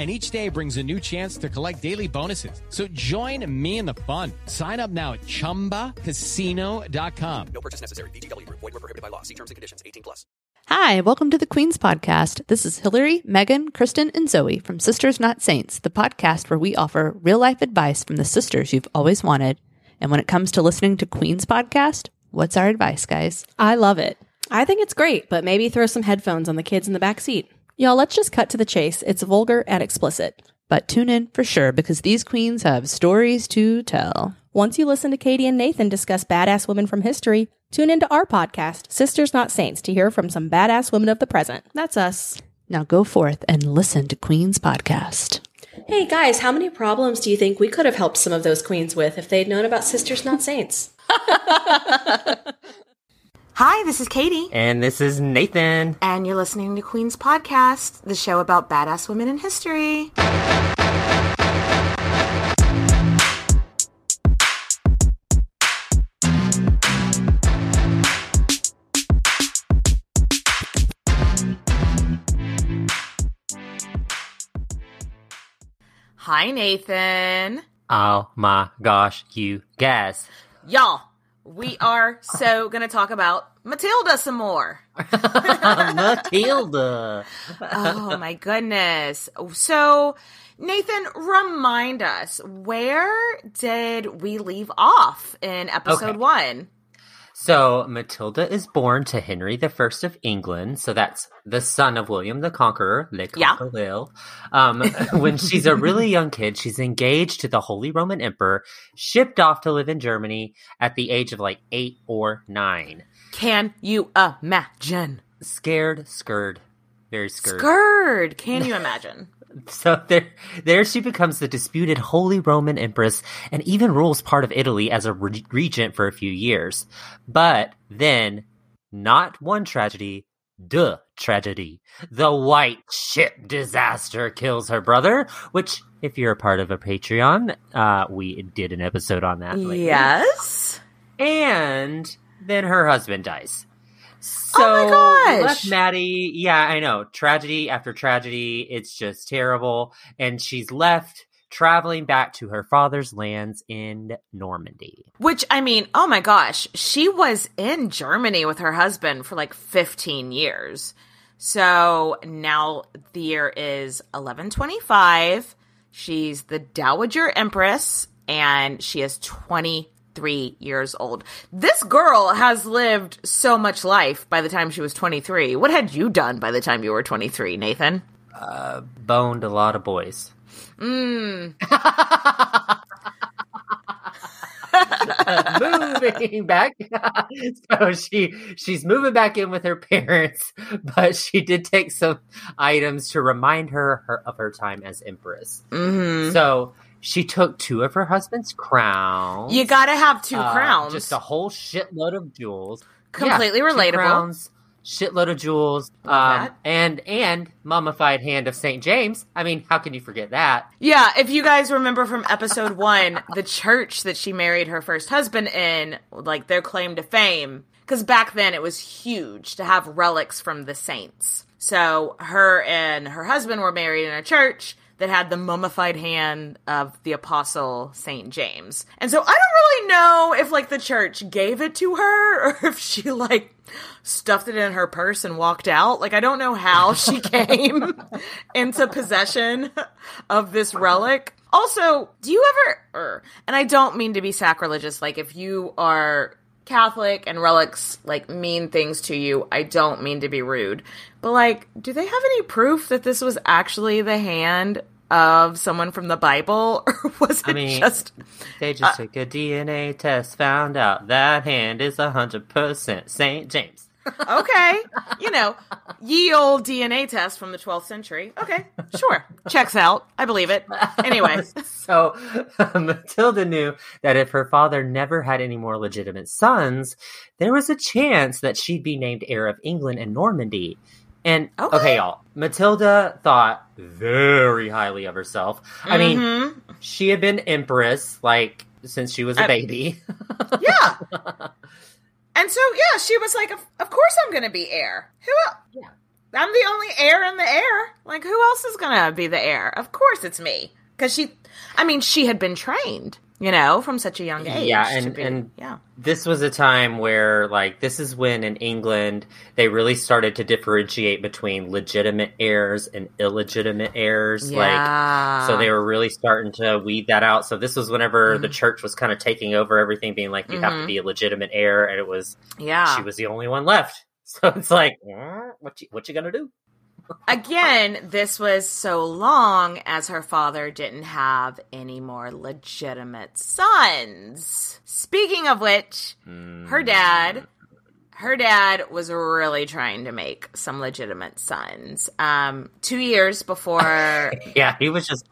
and each day brings a new chance to collect daily bonuses. So join me in the fun. Sign up now at ChumbaCasino.com. No purchase necessary. VGW. Void were prohibited by law. See terms and conditions. 18 plus. Hi, welcome to the Queens Podcast. This is Hillary, Megan, Kristen, and Zoe from Sisters Not Saints, the podcast where we offer real life advice from the sisters you've always wanted. And when it comes to listening to Queens Podcast, what's our advice, guys? I love it. I think it's great, but maybe throw some headphones on the kids in the back seat. Y'all, let's just cut to the chase. It's vulgar and explicit. But tune in for sure because these queens have stories to tell. Once you listen to Katie and Nathan discuss badass women from history, tune into our podcast, Sisters Not Saints, to hear from some badass women of the present. That's us. Now go forth and listen to Queen's Podcast. Hey guys, how many problems do you think we could have helped some of those queens with if they'd known about Sisters Not Saints? Hi, this is Katie. And this is Nathan. And you're listening to Queen's Podcast, the show about badass women in history. Hi, Nathan. Oh my gosh, you guys. Y'all, we are so going to talk about Matilda some more. Matilda. oh my goodness. So, Nathan, remind us, where did we leave off in episode Okay. one? So Matilda is born to Henry I of England. So that's the son of William the Conqueror, Le Yeah. Um, when she's a really young kid, she's engaged to the Holy Roman Emperor, shipped off to live in Germany at the age of like eight or nine. Can you imagine? Scared, scared, very scared. Scared. Can you imagine? So there, there she becomes the disputed Holy Roman Empress and even rules part of Italy as a re- regent for a few years. But then, not one tragedy, duh tragedy. The White Ship disaster kills her brother, which, if you're a part of a Patreon, uh, we did an episode on that. lately. yes. And then her husband dies. So Oh my gosh. left Maddie, yeah, I know. Tragedy after tragedy. It's just terrible. And she's left traveling back to her father's lands in Normandy. Which, I mean, oh my gosh, she was in Germany with her husband for like 15 years. So now the year is 1125. She's the Dowager Empress and she is 23 years old. This girl has lived so much life by the time she was 23. What had you done by the time you were 23, Nathan? Uh, boned a lot of boys. Mm. moving back. so she she's moving back in with her parents, but she did take some items to remind her, her of her time as empress. hmm So she took two of her husband's crowns. You gotta have two uh, crowns. just a whole shitload of jewels. Completely two relatable. crowns, shitload of jewels, um, and and mummified hand of Saint James. I mean, how can you forget that? Yeah, if you guys remember from episode one, the church that she married her first husband in, like their claim to fame, because back then it was huge to have relics from the saints. So her and her husband were married in a church that had the mummified hand of the apostle Saint James. And so I don't really know if like the church gave it to her or if she like stuffed it in her purse and walked out. Like I don't know how she came into possession of this relic. Also, do you ever er, and I don't mean to be sacrilegious like if you are Catholic and relics like mean things to you, I don't mean to be rude. But like, do they have any proof that this was actually the hand of someone from the Bible or was it I mean, just They Uh, just took a DNA test, found out that hand is hundred percent Saint James. Okay. You know, ye old DNA test from the 12th century. Okay, sure. Checks out. I believe it. Anyway, So Matilda knew that if her father never had any more legitimate sons, there was a chance that she'd be named heir of England and Normandy. And okay, Okay. y'all, Matilda thought very highly of herself. I mean, Mhm. she had been empress like since she was a I- baby. yeah. And so, yeah, she was like, of, of course I'm going to be heir. Who else? Yeah. I'm the only heir in the heir. Like, who else is going to be the heir? Of course it's me. Because she, I mean, she had been trained, you know, from such a young age. Yeah, and- be- and- yeah. this was a time where like this is when in England they really started to differentiate between legitimate heirs and illegitimate heirs Yeah. like so they were really starting to weed that out so this was whenever Mm-hmm. the church was kind of taking over everything being like you have to be a legitimate heir and it was Yeah. she was the only one left so it's like eh, what you what you gonna do Again, this was so long as her father didn't have any more legitimate sons. Speaking of which, her dad her dad was really trying to make some legitimate sons. Um, two years before yeah he was just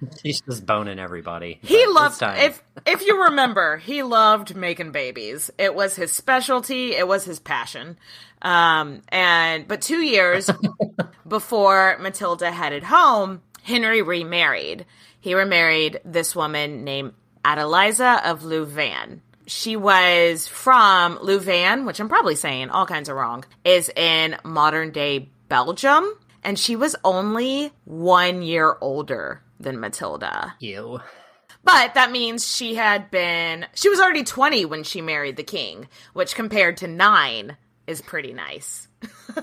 he's just boning everybody he loved if if you remember, he loved making babies. It was his specialty. It was his passion. Um, and but two years before Matilda headed home, Henry remarried. He remarried this woman named Adeliza of Louvain. She was from Louvain, which I'm probably saying all kinds of wrong, is in modern day Belgium. And she was only one year older than Matilda. Ew. But that means she had been, she was already 20 when she married the king, which compared to nine is pretty nice.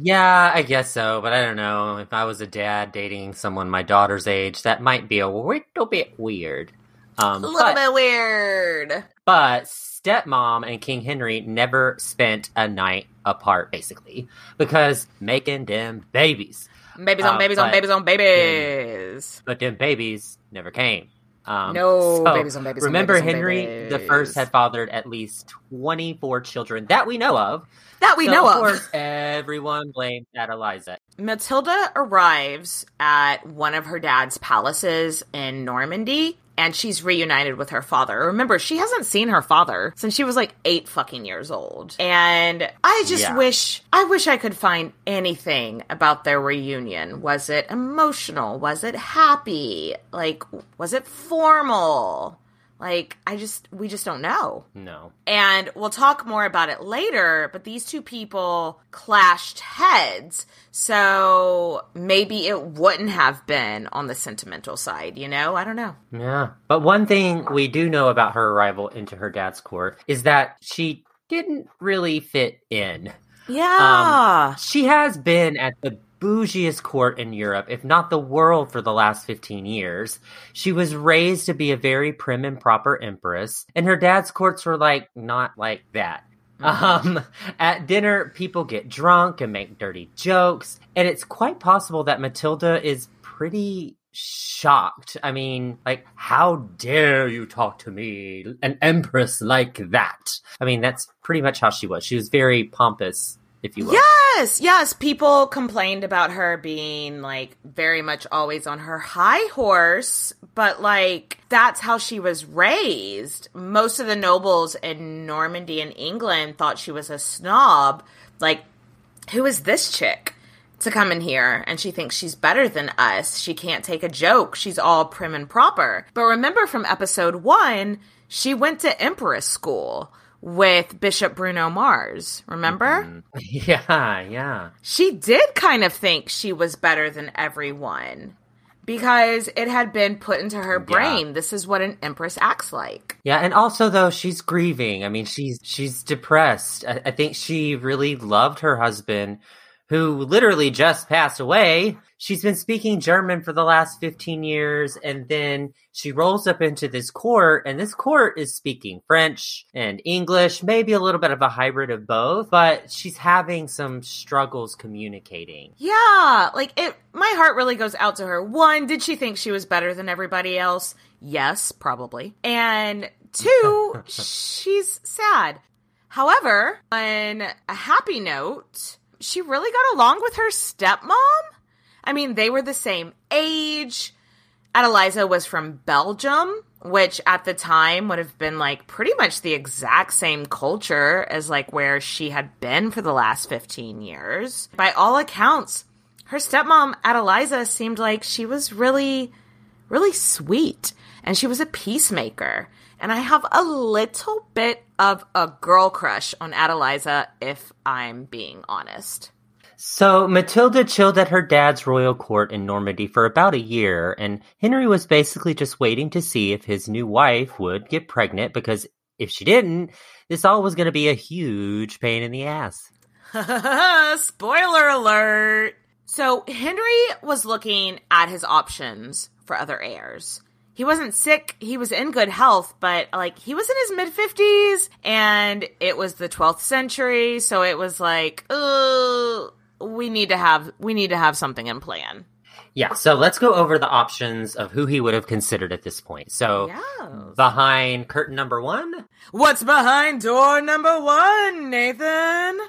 Yeah, I guess so, but I don't know. If I was a dad dating someone my daughter's age, that might be a little bit weird. Um, A little but, bit weird. but stepmom and King Henry never spent a night apart, basically, because making them babies. Babies on Uh, babies on babies on babies. But then babies never came. Um, No, babies on babies on Remember, babies on Henry babies. the First had fathered at least twenty-four children that we know of. That we So, know of course, everyone blamed Eliza. Matilda arrives at one of her dad's palaces in Normandy and she's reunited with her father. Remember, she hasn't seen her father since she was like eight fucking years old. And I just Yeah. wish, I wish I could find anything about their reunion. Was it emotional? Was it happy? Like, was it formal? Like, I just, we just don't know. No. And we'll talk more about it later, but these two people clashed heads. So maybe it wouldn't have been on the sentimental side, you know? I don't know. Yeah. But one thing we do know about her arrival into her dad's court is that she didn't really fit in. Yeah. Um, she has been at the bougiest court in Europe, if not the world, for the last 15 years. She was raised to be a very prim and proper empress, and her dad's courts were like, not like that. Um, at dinner, people get drunk and make dirty jokes, and it's quite possible that Matilda is pretty shocked. I mean, like, how dare you talk to me, an empress like that? I mean, that's pretty much how she was. She was very pompous, if you will. Yes, yes. People complained about her being like very much always on her high horse, but like that's how she was raised. Most of the nobles in Normandy and England thought she was a snob. Like, who is this chick to come in here and she thinks she's better than us? She can't take a joke. She's all prim and proper. But remember from episode one, she went to Empress school with Bishop Bruno Mars. Remember? Mm-hmm. Yeah, yeah. she did kind of think she was better than everyone because it had been put into her brain this is what an empress acts like Yeah, and also though she's grieving. I mean, she's she's depressed. I, I think she really loved her husband, who literally just passed away. She's been speaking German for the last fifteen years, and then she rolls up into this court, and this court is speaking French and English, maybe a little bit of a hybrid of both. But she's having some struggles communicating. yeah like it my heart really goes out to her one did she think she was better than everybody else yes probably and two she's sad However, on a happy note, she really got along with her stepmom. I mean, they were the same age. Adeliza was from Belgium, which at the time would have been like pretty much the exact same culture as like where she had been for the last 15 years. By all accounts, her stepmom, Adeliza, seemed like she was really, really sweet and she was a peacemaker. And I have a little bit of a girl crush on Adeliza, if I'm being honest. So Matilda chilled at her dad's royal court in Normandy for about a year, and Henry was basically just waiting to see if his new wife would get pregnant because if she didn't, this all was going to be a huge pain in the ass. Spoiler alert! So Henry was looking at his options for other heirs. He wasn't sick, he was in good health, but like he was in his mid 50s and it was the 12th century, so it was like, uh, we need to have we need to have something in plan. Yeah, so let's go over the options of who he would have considered at this point. So Yes. behind curtain number one, What's behind door number 1, Nathan?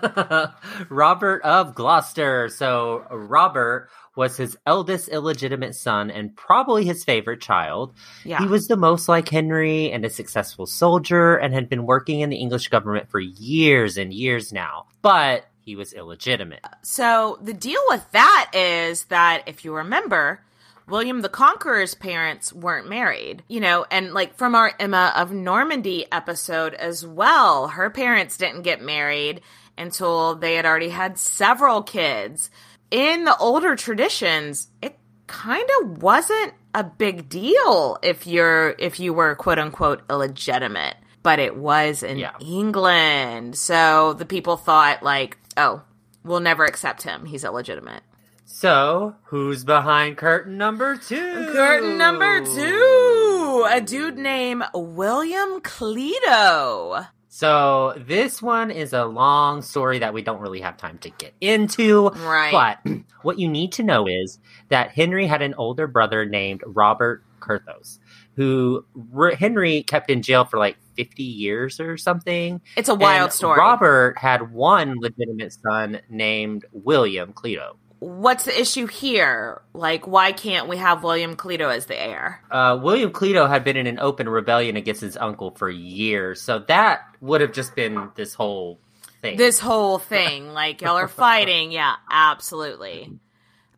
Robert of Gloucester. So Robert was his eldest illegitimate son and probably his favorite child. Yeah. He was the most like Henry and a successful soldier and had been working in the English government for years and years now. But he was illegitimate. Uh, so the deal with that is that if you remember, William the Conqueror's parents weren't married, you know, and like from our Emma of Normandy episode as well, her parents didn't get married until they had already had several kids. In the older traditions, it kind of wasn't a big deal if you're if you were quote unquote illegitimate, but it was in Yeah. England. So the people thought like, oh, we'll never accept him. He's illegitimate. So, who's behind curtain number two? Curtain number two, a dude named William Clito. So this one is a long story that we don't really have time to get into. Right. But what you need to know is that Henry had an older brother named Robert Curthose, who R- Henry kept in jail for like 50 years or something. It's a wild And story. Robert had one legitimate son named William Clito. What's the issue here? Like, why can't we have William Clito as the heir? Uh, William Clito had been in an open rebellion against his uncle for years, so that would have just been this whole thing. This whole thing, like y'all are fighting. Yeah, absolutely.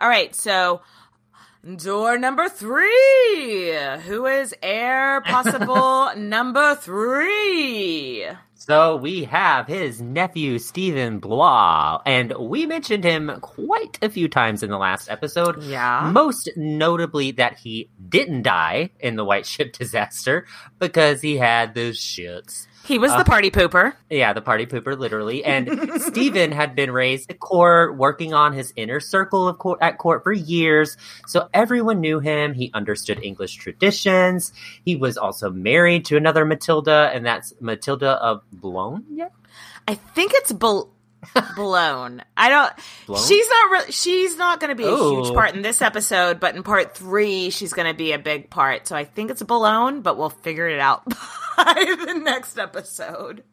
All right, so door number three. Who is heir possible number three? So we have his nephew Stephen Blois, and we mentioned him quite a few times in the last episode. Yeah. Most notably that he didn't die in the White Ship disaster because he had the shits. He was the uh, party pooper. Yeah, the party pooper, literally. And Stephen had been raised at court, working on his inner circle of court at court for years. So everyone knew him. He understood English traditions. He was also married to another Matilda, and that's Matilda of Boulogne. Yeah. I think it's bel- blown. I don't. Blown? She's not. Re- she's not going to be a huge Oh. part in this episode, but in part three, she's going to be a big part. So I think it's blown, but we'll figure it out the next episode.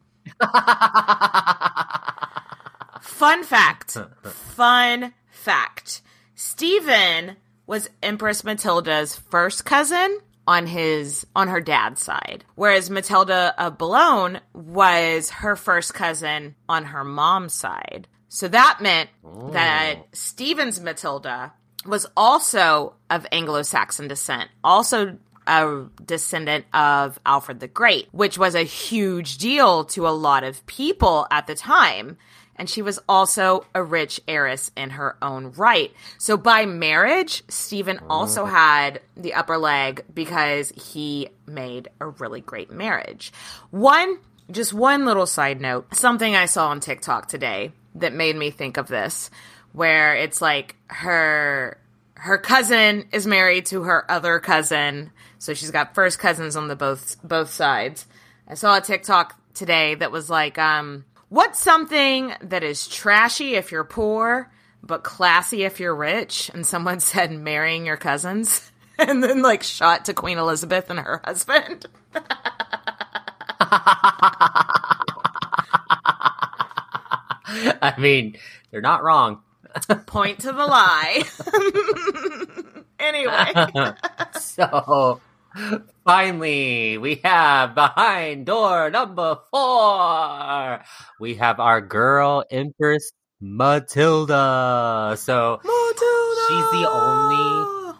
Fun fact. Fun fact. Stephen was Empress Matilda's first cousin on his on her dad's side, whereas Matilda of Boulogne was her first cousin on her mom's side. So that meant that oh. Stephen's Matilda was also of Anglo-Saxon descent, also a descendant of Alfred the Great, which was a huge deal to a lot of people at the time. And she was also a rich heiress in her own right. So by marriage, Stephen also oh. had the upper leg because he made a really great marriage. One, just one little side note, something I saw on TikTok today that made me think of this, where it's like her her cousin is married to her other cousin, so she's got first cousins on the both both sides. I saw a TikTok today that was like, um, what's something that is trashy if you're poor, but classy if you're rich? And someone said marrying your cousins. And then like shot to Queen Elizabeth and her husband. I mean, they're not wrong. Point to the lie. anyway. so finally, we have behind door number four. We have our girl Empress Matilda. So she's the only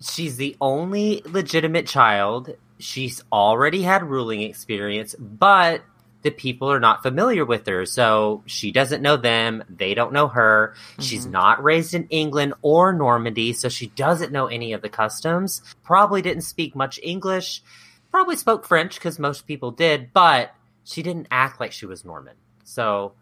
she's the only legitimate child. She's already had ruling experience, but the people are not familiar with her. So she doesn't know them. They don't know her. She's mm-hmm. not raised in England or Normandy. So she doesn't know any of the customs. Probably didn't speak much English. Probably spoke French because most people did, but she didn't act like she was Norman. So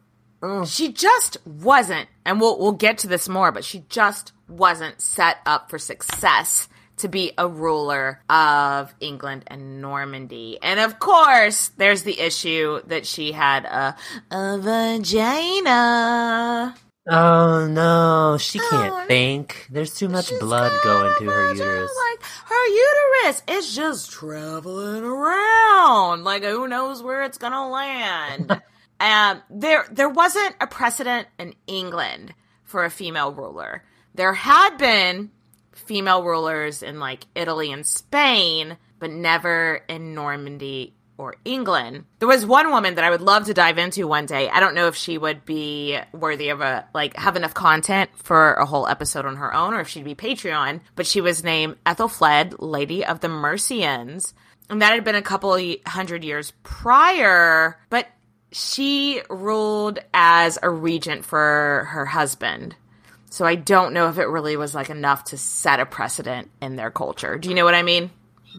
She just wasn't, and we'll we'll get to this more, but she just wasn't set up for success to be a ruler of England and Normandy. And of course, there's the issue that she had a, a vagina. Oh no, she can't Oh, think. There's too much blood going to her uterus. Like her uterus is just traveling around. Like who knows where it's gonna land. um, there there wasn't a precedent in England for a female ruler. There had been female rulers in like Italy and Spain, but never in Normandy or England. There was one woman that I would love to dive into one day. I don't know if she would be worthy of a like have enough content for a whole episode on her own or if she'd be Patreon, but she was named Æthelflæd, Lady of the Mercians. And that had been a couple hundred years prior, but she ruled as a regent for her husband. So I don't know if it really was like enough to set a precedent in their culture. Do you know what I mean?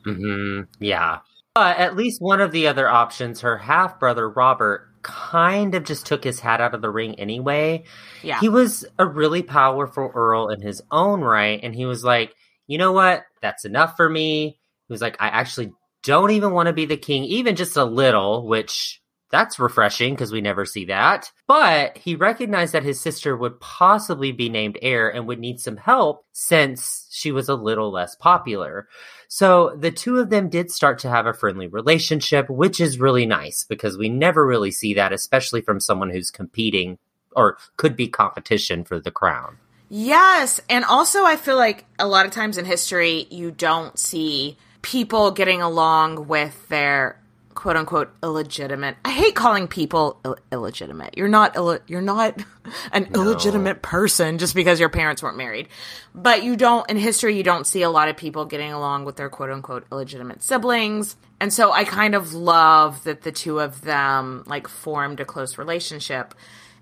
hmm Yeah. But at least one of the other options, her half brother Robert, kind of just took his hat out of the ring anyway. Yeah. He was a really powerful earl in his own right, and he was like, you know what? That's enough for me. He was like, I actually don't even want to be the king, even just a little, which that's refreshing because we never see that. But he recognized that his sister would possibly be named heir and would need some help since she was a little less popular. So the two of them did start to have a friendly relationship, which is really nice because we never really see that, especially from someone who's competing or could be competition for the crown. Yes. And also, I feel like a lot of times in history, you don't see people getting along with their quote unquote illegitimate. I hate calling people Ill- illegitimate. You're not Ill- you're not an illegitimate person just because your parents weren't married. But you don't in history you don't see a lot of people getting along with their quote unquote illegitimate siblings. And so I kind of love that the two of them like formed a close relationship.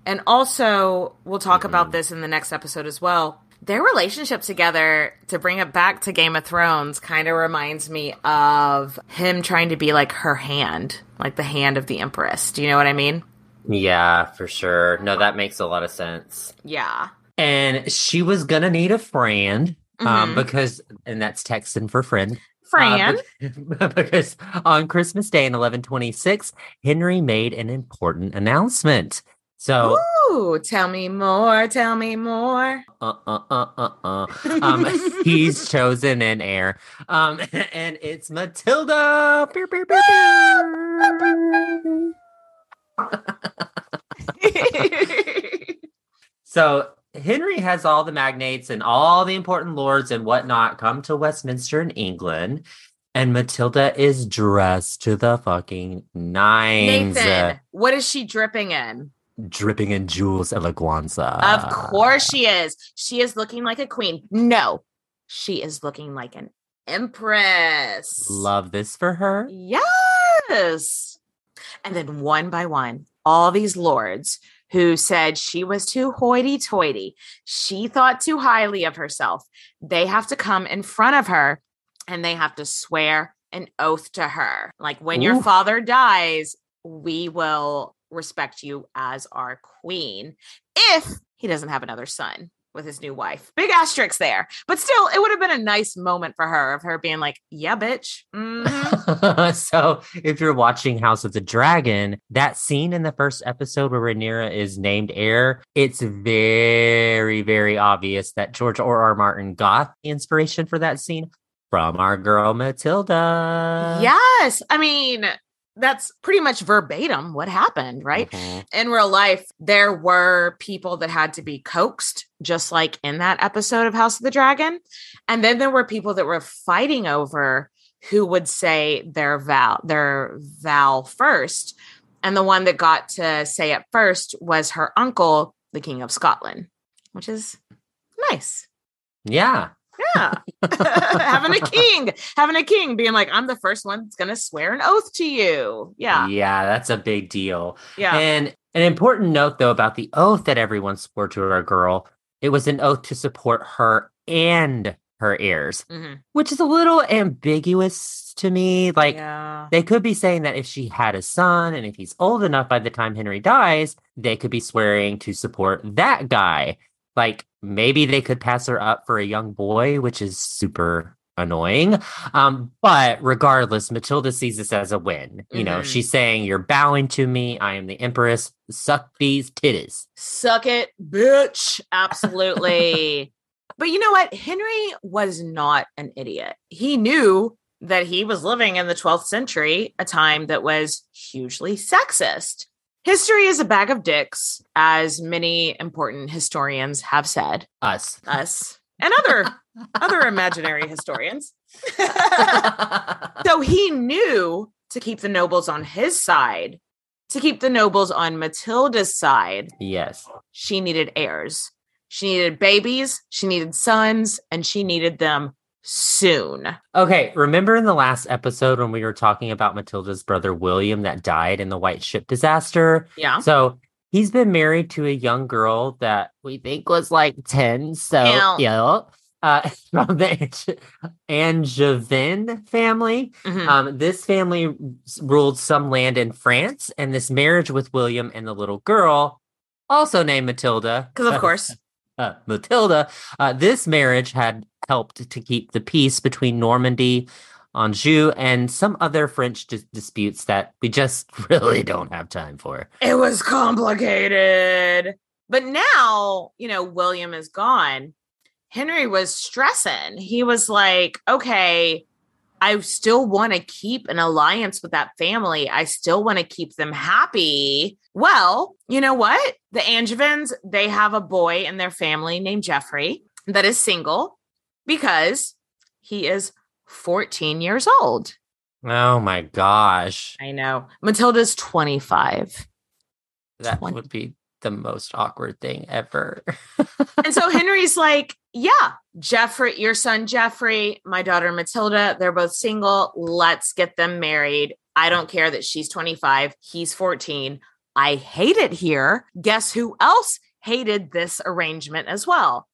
And also, we'll talk mm-hmm. about this in the next episode as well. Their relationship together, to bring it back to Game of Thrones, kind of reminds me of him trying to be like her hand, like the hand of the Empress. Do you know what I mean? Yeah, for sure. No, that makes a lot of sense. Yeah. And she was gonna need a friend, um, Mhm. because and that's Texan for friend. Fran. Uh, because on Christmas Day in 1126, Henry made an important announcement. So, Ooh, tell me more, tell me more. uh, uh, uh, uh, uh, um, he's chosen an heir, um, and it's Matilda. Pew, pew, pew, pew. So Henry has all the magnates and all the important lords and whatnot come to Westminster in England, and Matilda is dressed to the fucking nines, Nathan, what is she dripping in? Dripping in jewels eleganza. Of course she is. She is looking like a queen. No, she is looking like an empress. Love this for her. Yes. And then one by one, all these lords who said she was too hoity toity, she thought too highly of herself, they have to come in front of her and they have to swear an oath to her. Like, when your father dies, we will respect you as our queen if he doesn't have another son with his new wife. Big asterisks there. But still, it would have been a nice moment for her of her being like, yeah, bitch. Mhm. so if you're watching House of the Dragon, that scene in the first episode where Rhaenyra is named heir, it's very, very obvious that George R. R. Martin got the inspiration for that scene from our girl Matilda. yes. I mean, that's pretty much verbatim what happened, right? Mhm. In real life, there were people that had to be coaxed, just like in that episode of House of the Dragon. And then there were people that were fighting over who would say their vow, their vow first. And the one that got to say it first was her uncle, the King of Scotland, which is nice. Yeah. Yeah. having a king, having a king being like, I'm the first one that's going to swear an oath to you. Yeah. Yeah, that's a big deal. Yeah. And an important note, though, about the oath that everyone swore to our girl, it was an oath to support her and her heirs, Mhm. which is a little ambiguous to me. Like, yeah. they could be saying that if she had a son and if he's old enough by the time Henry dies, they could be swearing to support that guy. Like, maybe they could pass her up for a young boy, which is super annoying. Um, but regardless, Matilda sees this as a win. You know, Mhm. she's saying, You're bowing to me. I am the Empress. Suck these titties. Suck it, bitch. Absolutely. but you know what? Henry was not an idiot. He knew that he was living in the 12th century, a time that was hugely sexist. History is a bag of dicks, as many important historians have said, Us. us and other other imaginary historians. so he knew to keep the nobles on his side, to keep the nobles on Matilda's side, yes. she needed heirs. She needed babies, she needed sons, and she needed them soon. Okay, remember in the last episode when we were talking about Matilda's brother William that died in the White Ship disaster? Yeah. So he's been married to a young girl that we think was like 10. So, Ew. yeah. Uh, from the Angevin family. Mhm. Um, this family ruled some land in France, and this marriage with William and the little girl, also named Matilda. Because of course, uh, Matilda, uh, this marriage had helped to keep the peace between Normandy, Anjou, and some other French dis- disputes that we just really don't have time for. it was complicated. But now, you know, William is gone. Henry was stressing. He was like, okay, I still want to keep an alliance with that family. I still want to keep them happy. Well, you know what? The Angevins, they have a boy in their family named Geoffrey that is single because he is 14 years old. Oh my gosh. I know. Matilda's 25. That Twenty- would be the most awkward thing ever. and so Henry's like, yeah, Geoffrey, your son Geoffrey, my daughter Matilda, they're both single. Let's get them married. I don't care that she's 25, he's 14. I hate it here. Guess who else hated this arrangement as well?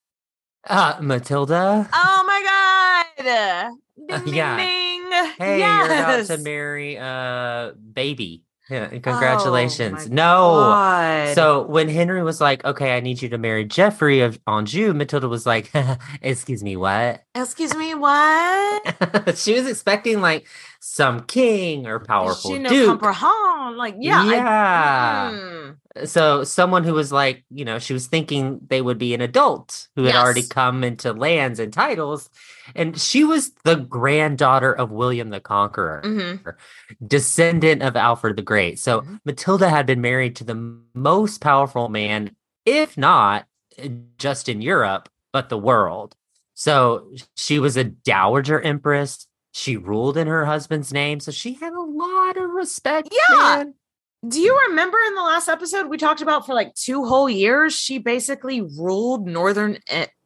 Uh, Matilda? Oh my God. Ding, ding, yeah. ding. Hey, you're about to marry a baby. Yeah, Oh, congratulations. my no. God. So when Henry was like, "Okay, I need you to marry Geoffrey of Anjou," Matilda was like, "Excuse me, what?" excuse me, what? she was expecting like some king or powerful Je duke. Like, yeah. I- Yeah. Mm. So someone who was like, you know, she was thinking they would be an adult who had already come into lands and titles, and she was the granddaughter of William the Conqueror. Mhm. descendant of Alfred the Great. So Mhm. Matilda had been married to the most powerful man, if not uh, just in Europe, but the world. So she was a dowager empress. She ruled in her husband's name. So she had a lot of respect. Yeah. man. Do you remember in the last episode we talked about for like two whole years? She basically ruled northern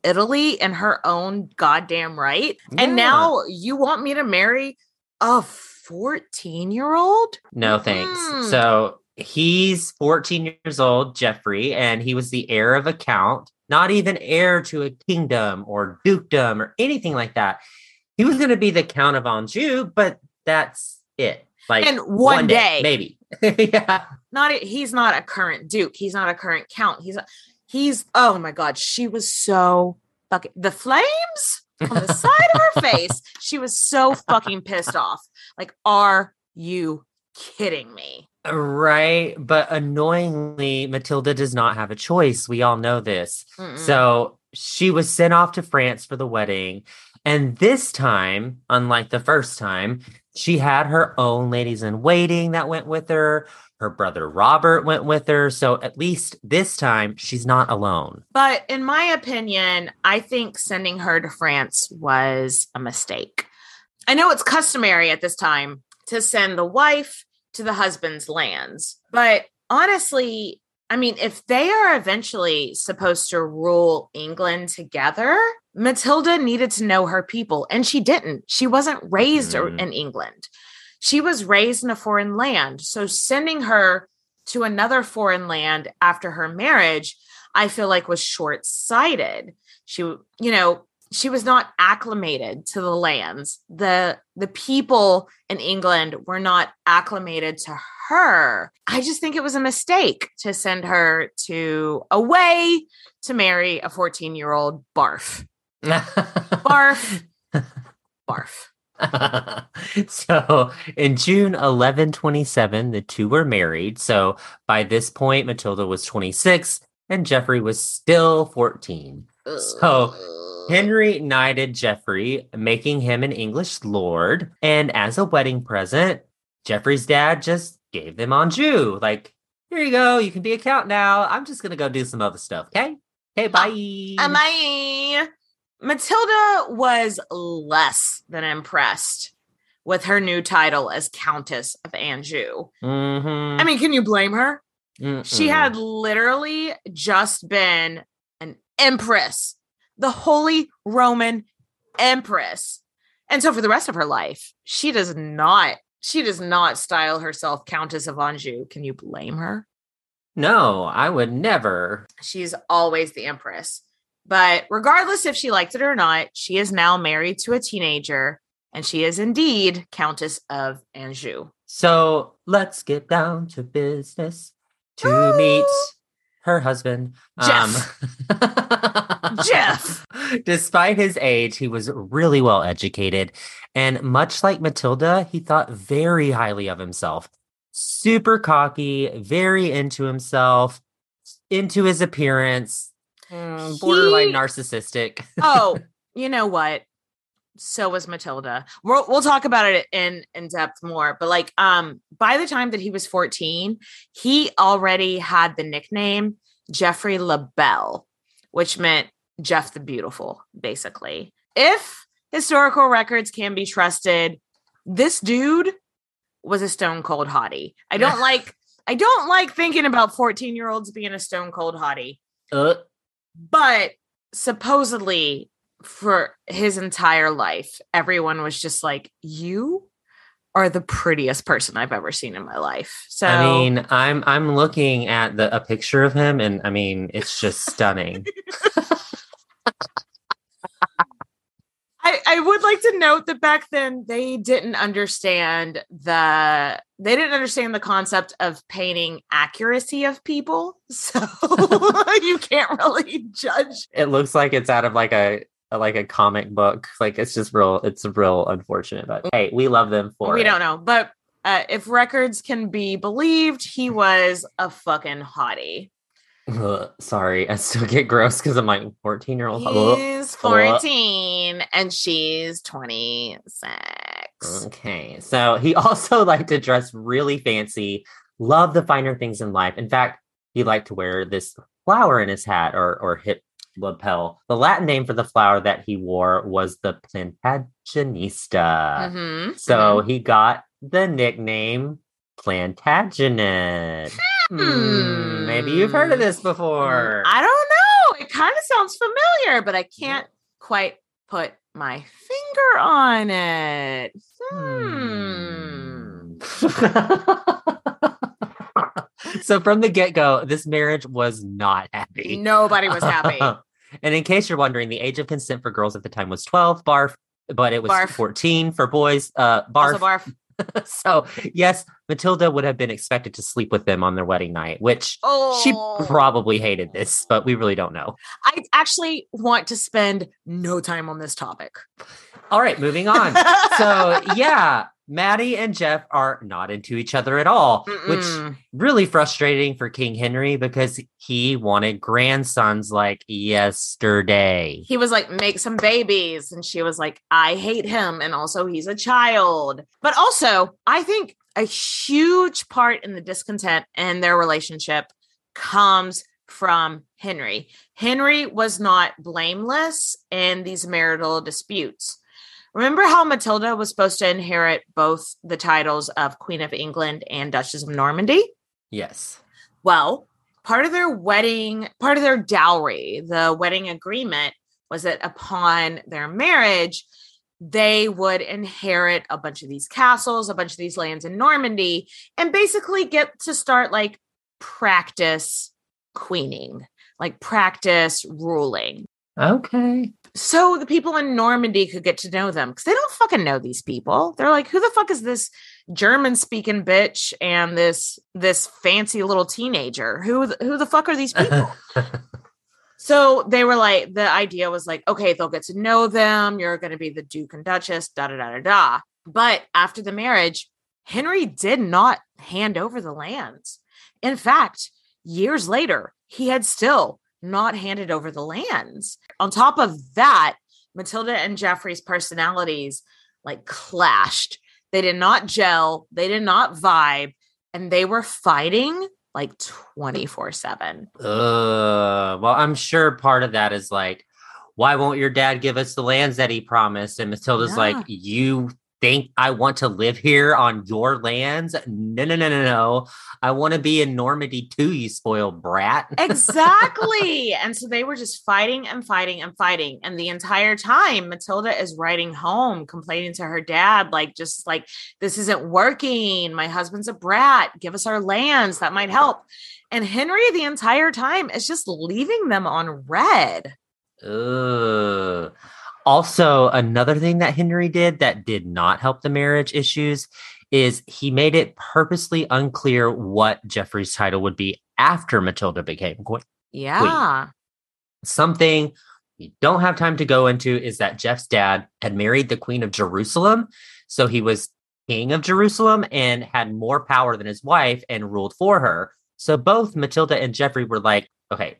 Italy in her own goddamn right. Yeah. And now you want me to marry a 14 year old? No thanks. Mm. So he's 14 years old, Geoffrey, and he was the heir of a count, not even heir to a kingdom or dukedom or anything like that. He was going to be the Count of Anjou, but that's it. Like And one day. maybe. yeah. Not he's not a current duke. He's not a current count. He's a, he's oh my god, she was so fucking the flames on the side of her face. She was so fucking pissed off. Like, are you kidding me? Right. But annoyingly, Matilda does not have a choice. We all know this. Mm-mm. So she was sent off to France for the wedding. And this time, unlike the first time, She had her own ladies in waiting that went with her. Her brother Robert went with her. So at least this time, she's not alone. But in my opinion, I think sending her to France was a mistake. I know it's customary at this time to send the wife to the husband's lands, but honestly, I mean, if they are eventually supposed to rule England together, Matilda needed to know her people, and she didn't. She wasn't raised Mhm. in England. She was raised in a foreign land. So sending her to another foreign land after her marriage, I feel like was short sighted. She, you know, she was not acclimated to the lands. The the people in England were not acclimated to her. I just think it was a mistake to send her to away to marry a 14-year-old barf. Barf. Barf. so in June 1127, the two were married. So by this point, Matilda was 26 and Geoffrey was still 14. So Henry knighted Geoffrey, making him an English lord. And as a wedding present, Geoffrey's dad just gave them Anjou. Like, here you go. You can be a count now. I'm just going to go do some other stuff. Okay. Okay. Bye. Am I Matilda was less than impressed with her new title as Countess of Anjou. Mhm. I mean, can you blame her? She Mm-mm. had literally just been an empress, the Holy Roman Empress. And so for the rest of her life, she does not she does not style herself Countess of Anjou. Can you blame her? No, I would never. She's always the empress. But regardless if she liked it or not, she is now married to a teenager and she is indeed Countess of Anjou. So let's get down to business to meet her husband, Jeff. Um, Jeff. Despite his age, he was really well educated. And much like Matilda, he thought very highly of himself. Super cocky, very into himself, into his appearance, mm, borderline He- narcissistic. oh, you know what? So was Matilda. We'll we'll talk about it in in depth more. But like, um, by the time that he was fourteen, he already had the nickname Geoffrey le Bel, which meant Jeff the Beautiful, basically. If historical records can be trusted, this dude was a stone cold hottie. I don't like. I don't like thinking about fourteen year olds being a stone cold hottie Uh, but supposedly for his entire life everyone was just like you are the prettiest person i've ever seen in my life so I mean, I'm I'm looking at the a picture of him, and I mean, it's just stunning. I, I would like to note that back then they didn't understand the they didn't understand the concept of painting accuracy of people so you can't really judge it looks like it's out of like a, a- like a comic book. Like it's just real. It's real unfortunate, but hey, we love them for we it. don't know but uh, if records can be believed he was a fucking hottie Ugh, sorry, I still get gross because I'm like 14 year old. He's 14 and she's 26. Okay, so he also liked to dress really fancy, love the finer things in life. In fact, he liked to wear this flower in his hat or or hip lapel. The Latin name for the flower that he wore was the Plantagenista. Mhm, So he got the nickname Plantagenet. Hmm, maybe you've heard of this mhm. before. I don't know. It kind of sounds familiar, but I can't quite put my finger on it. Hmm. so from the get-go, this marriage was not happy. Nobody was happy. and in case you're wondering, the age of consent for girls at the time was 12, barf, but it was Barf. 14 for boys, uh, barf. Also barf. so yes, Matilda would have been expected to sleep with them on their wedding night, which Oh, she probably hated this, but we really don't know. I actually want to spend no time on this topic. All right, moving on. so yeah, Maddie and Jeff are not into each other at all, which Mm-mm. really frustrating for King Henry because he wanted grandsons like yesterday. he was like, make some babies. And she was like, I hate him. And also, he's a child. But also, I think a huge part in the discontent in their relationship comes from Henry. Henry was not blameless in these marital disputes. Remember how Matilda was supposed to inherit both the titles of Queen of England and Duchess of Normandy? Yes. Well, part of their wedding, part of their dowry, the wedding agreement was that upon their marriage, they would inherit a bunch of these castles, a bunch of these lands in Normandy, and basically get to start like practice queening, like practice ruling. Okay. So the people in Normandy could get to know them because they don't fucking know these people. They're like, who the fuck is this German speaking bitch and this this fancy little teenager? Who who the fuck are these people? So they were like, the idea was like, okay, they'll get to know them. You're going to be the Duke and Duchess, da da da da da. But after the marriage, Henry did not hand over the lands. In fact, years later, he had still not handed over the lands. On top of that, Matilda and Geoffrey's personalities like clashed. They did not gel, they did not vibe, and they were fighting like 24 7. Uh, well, I'm sure part of that is like, why won't your dad give us the lands that he promised? And Matilda's Yeah. like, you think I want to live here on your lands? No, no, no, no, no. I want to be in Normandy too, you spoiled brat. exactly. and so they were just fighting and fighting and fighting. And the entire time, Matilda is writing home, complaining to her dad, like, just like, this isn't working. My husband's a brat. Give us our lands. That might help. And Henry, the entire time, is just leaving them on red. Ugh. Also, another thing that Henry did that did not help the marriage issues is he made it purposely unclear what Geoffrey's title would be after Matilda became queen. Yeah. Something we don't have time to go into is that Jeff's dad had married the Queen of Jerusalem. So he was king of Jerusalem and had more power than his wife and ruled for her. So both Matilda and Jeffrey were like, okay,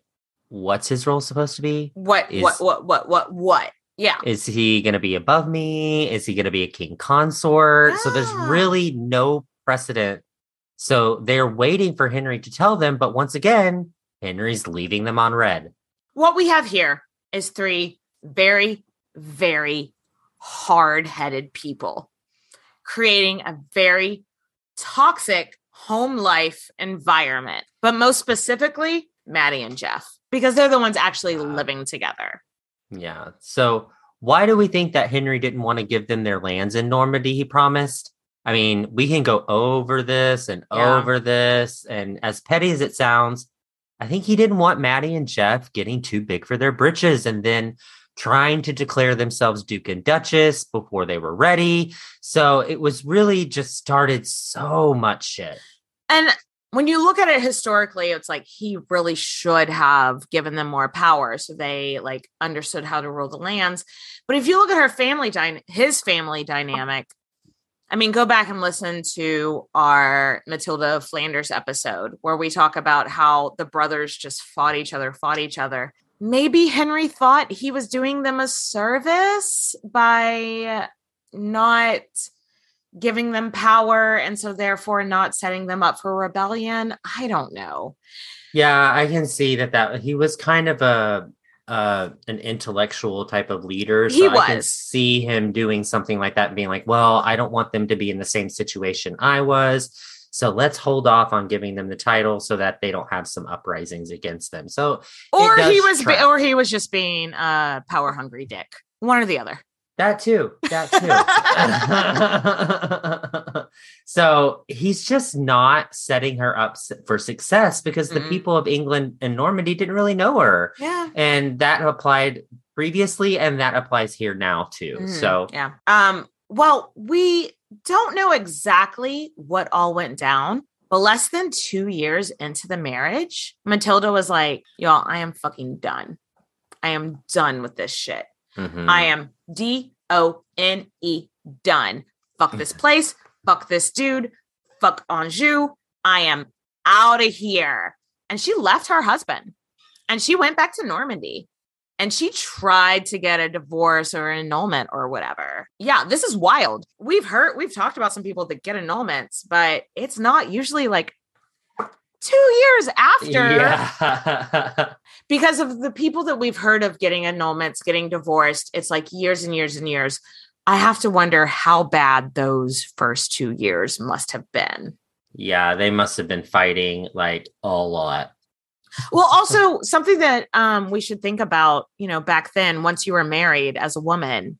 what's his role supposed to be? What, Is- what, what, what, what, what? Yeah. Is he going to be above me? Is he going to be a king consort? So there's ah. really no precedent. So they're waiting for Henry to tell them. But once again, Henry's leaving them on red. what we have here is three very, very hard headed people creating a very toxic home life environment. But most specifically, Maddie and Jeff, because they're the ones actually living together. Yeah. So why do we think that Henry didn't want to give them their lands in Normandy he promised? I mean, we can go over this and Yeah. over this. And as petty as it sounds, I think he didn't want Maddie and Jeff getting too big for their britches and then trying to declare themselves Duke and Duchess before they were ready. So it was really just started so much shit. And when you look at it historically, it's like he really should have given them more power so they like understood how to rule the lands. But if you look at her family dy- his family dynamic, I mean, go back and listen to our Matilda Flanders episode where we talk about how the brothers just fought each other, fought each other. Maybe Henry thought he was doing them a service by not giving them power and so therefore not setting them up for rebellion. I don't know. Yeah, I can see that that he was kind of a uh an intellectual type of leader. So He I can see him doing something like that and being like, well, I don't want them to be in the same situation I was. So let's hold off on giving them the title so that they don't have some uprisings against them. So Or he was or he was just being a power hungry dick. One or the other. That too. That too. so he's just not setting her up for success because the Mm-mm. people of England and Normandy didn't really know her. Yeah. And that applied previously and that applies here now too. Mhm. So yeah. Um, well, we don't know exactly what all went down, but less than two years into the marriage, Matilda was like, Y'all, I am fucking done. I am done with this shit. mhm. I am D O N E done. Fuck this place. Fuck this dude. Fuck Anjou. I am out of here. And she left her husband and she went back to Normandy and she tried to get a divorce or an annulment or whatever. Yeah, this is wild. We've heard, we've talked about some people that get annulments, but it's not usually like two years after Yeah. because of the people that we've heard of getting annulments, getting divorced. It's like years and years and years. I have to wonder how bad those first two years must have been. yeah, they must have been fighting like a lot. Well, also something that um, we should think about, you know, back then, once you were married as a woman,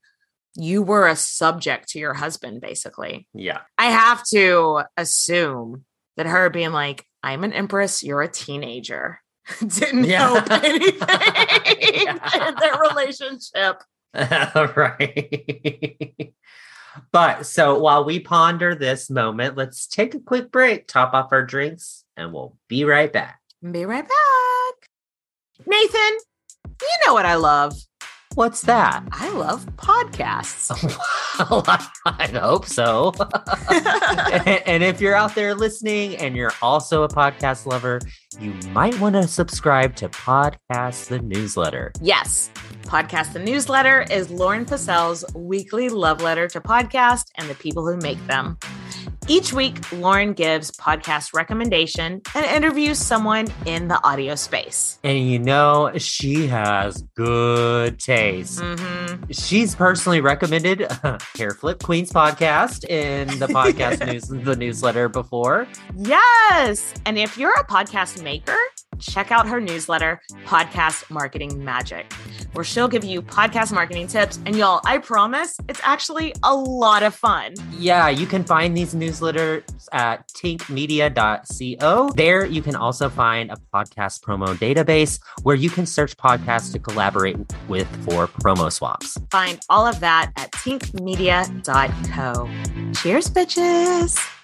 you were a subject to your husband, basically. Yeah. I have to assume that her being like, I'm an empress, you're a teenager, didn't Yeah. help anything Yeah. in their relationship. right. but so while we ponder this moment, let's take a quick break, top off our drinks, and we'll be right back. Be right back. Nathan, you know what I love? What's that? I love podcasts. well, I, I hope so. and if you're out there listening and you're also a podcast lover, you might want to subscribe to Podcast the Newsletter. yes, Podcast the Newsletter is Lauren Passell's weekly love letter to podcast and the people who make them. Each week, Lauren gives podcast recommendation and interviews someone in the audio space. And you know, she has good taste. hmm She's personally recommended Hair Flip Queens podcast in the podcast news the newsletter before. Yes. And if you're a podcast maker, check out her newsletter, Podcast Marketing Magic, where she'll give you podcast marketing tips. And y'all, I promise it's actually a lot of fun. Yeah, you can find these newsletters at tinkmedia.co. There you can also find a podcast promo database where you can search podcasts to collaborate with for promo swaps. Find all of that at tinkmedia.co. Cheers, bitches.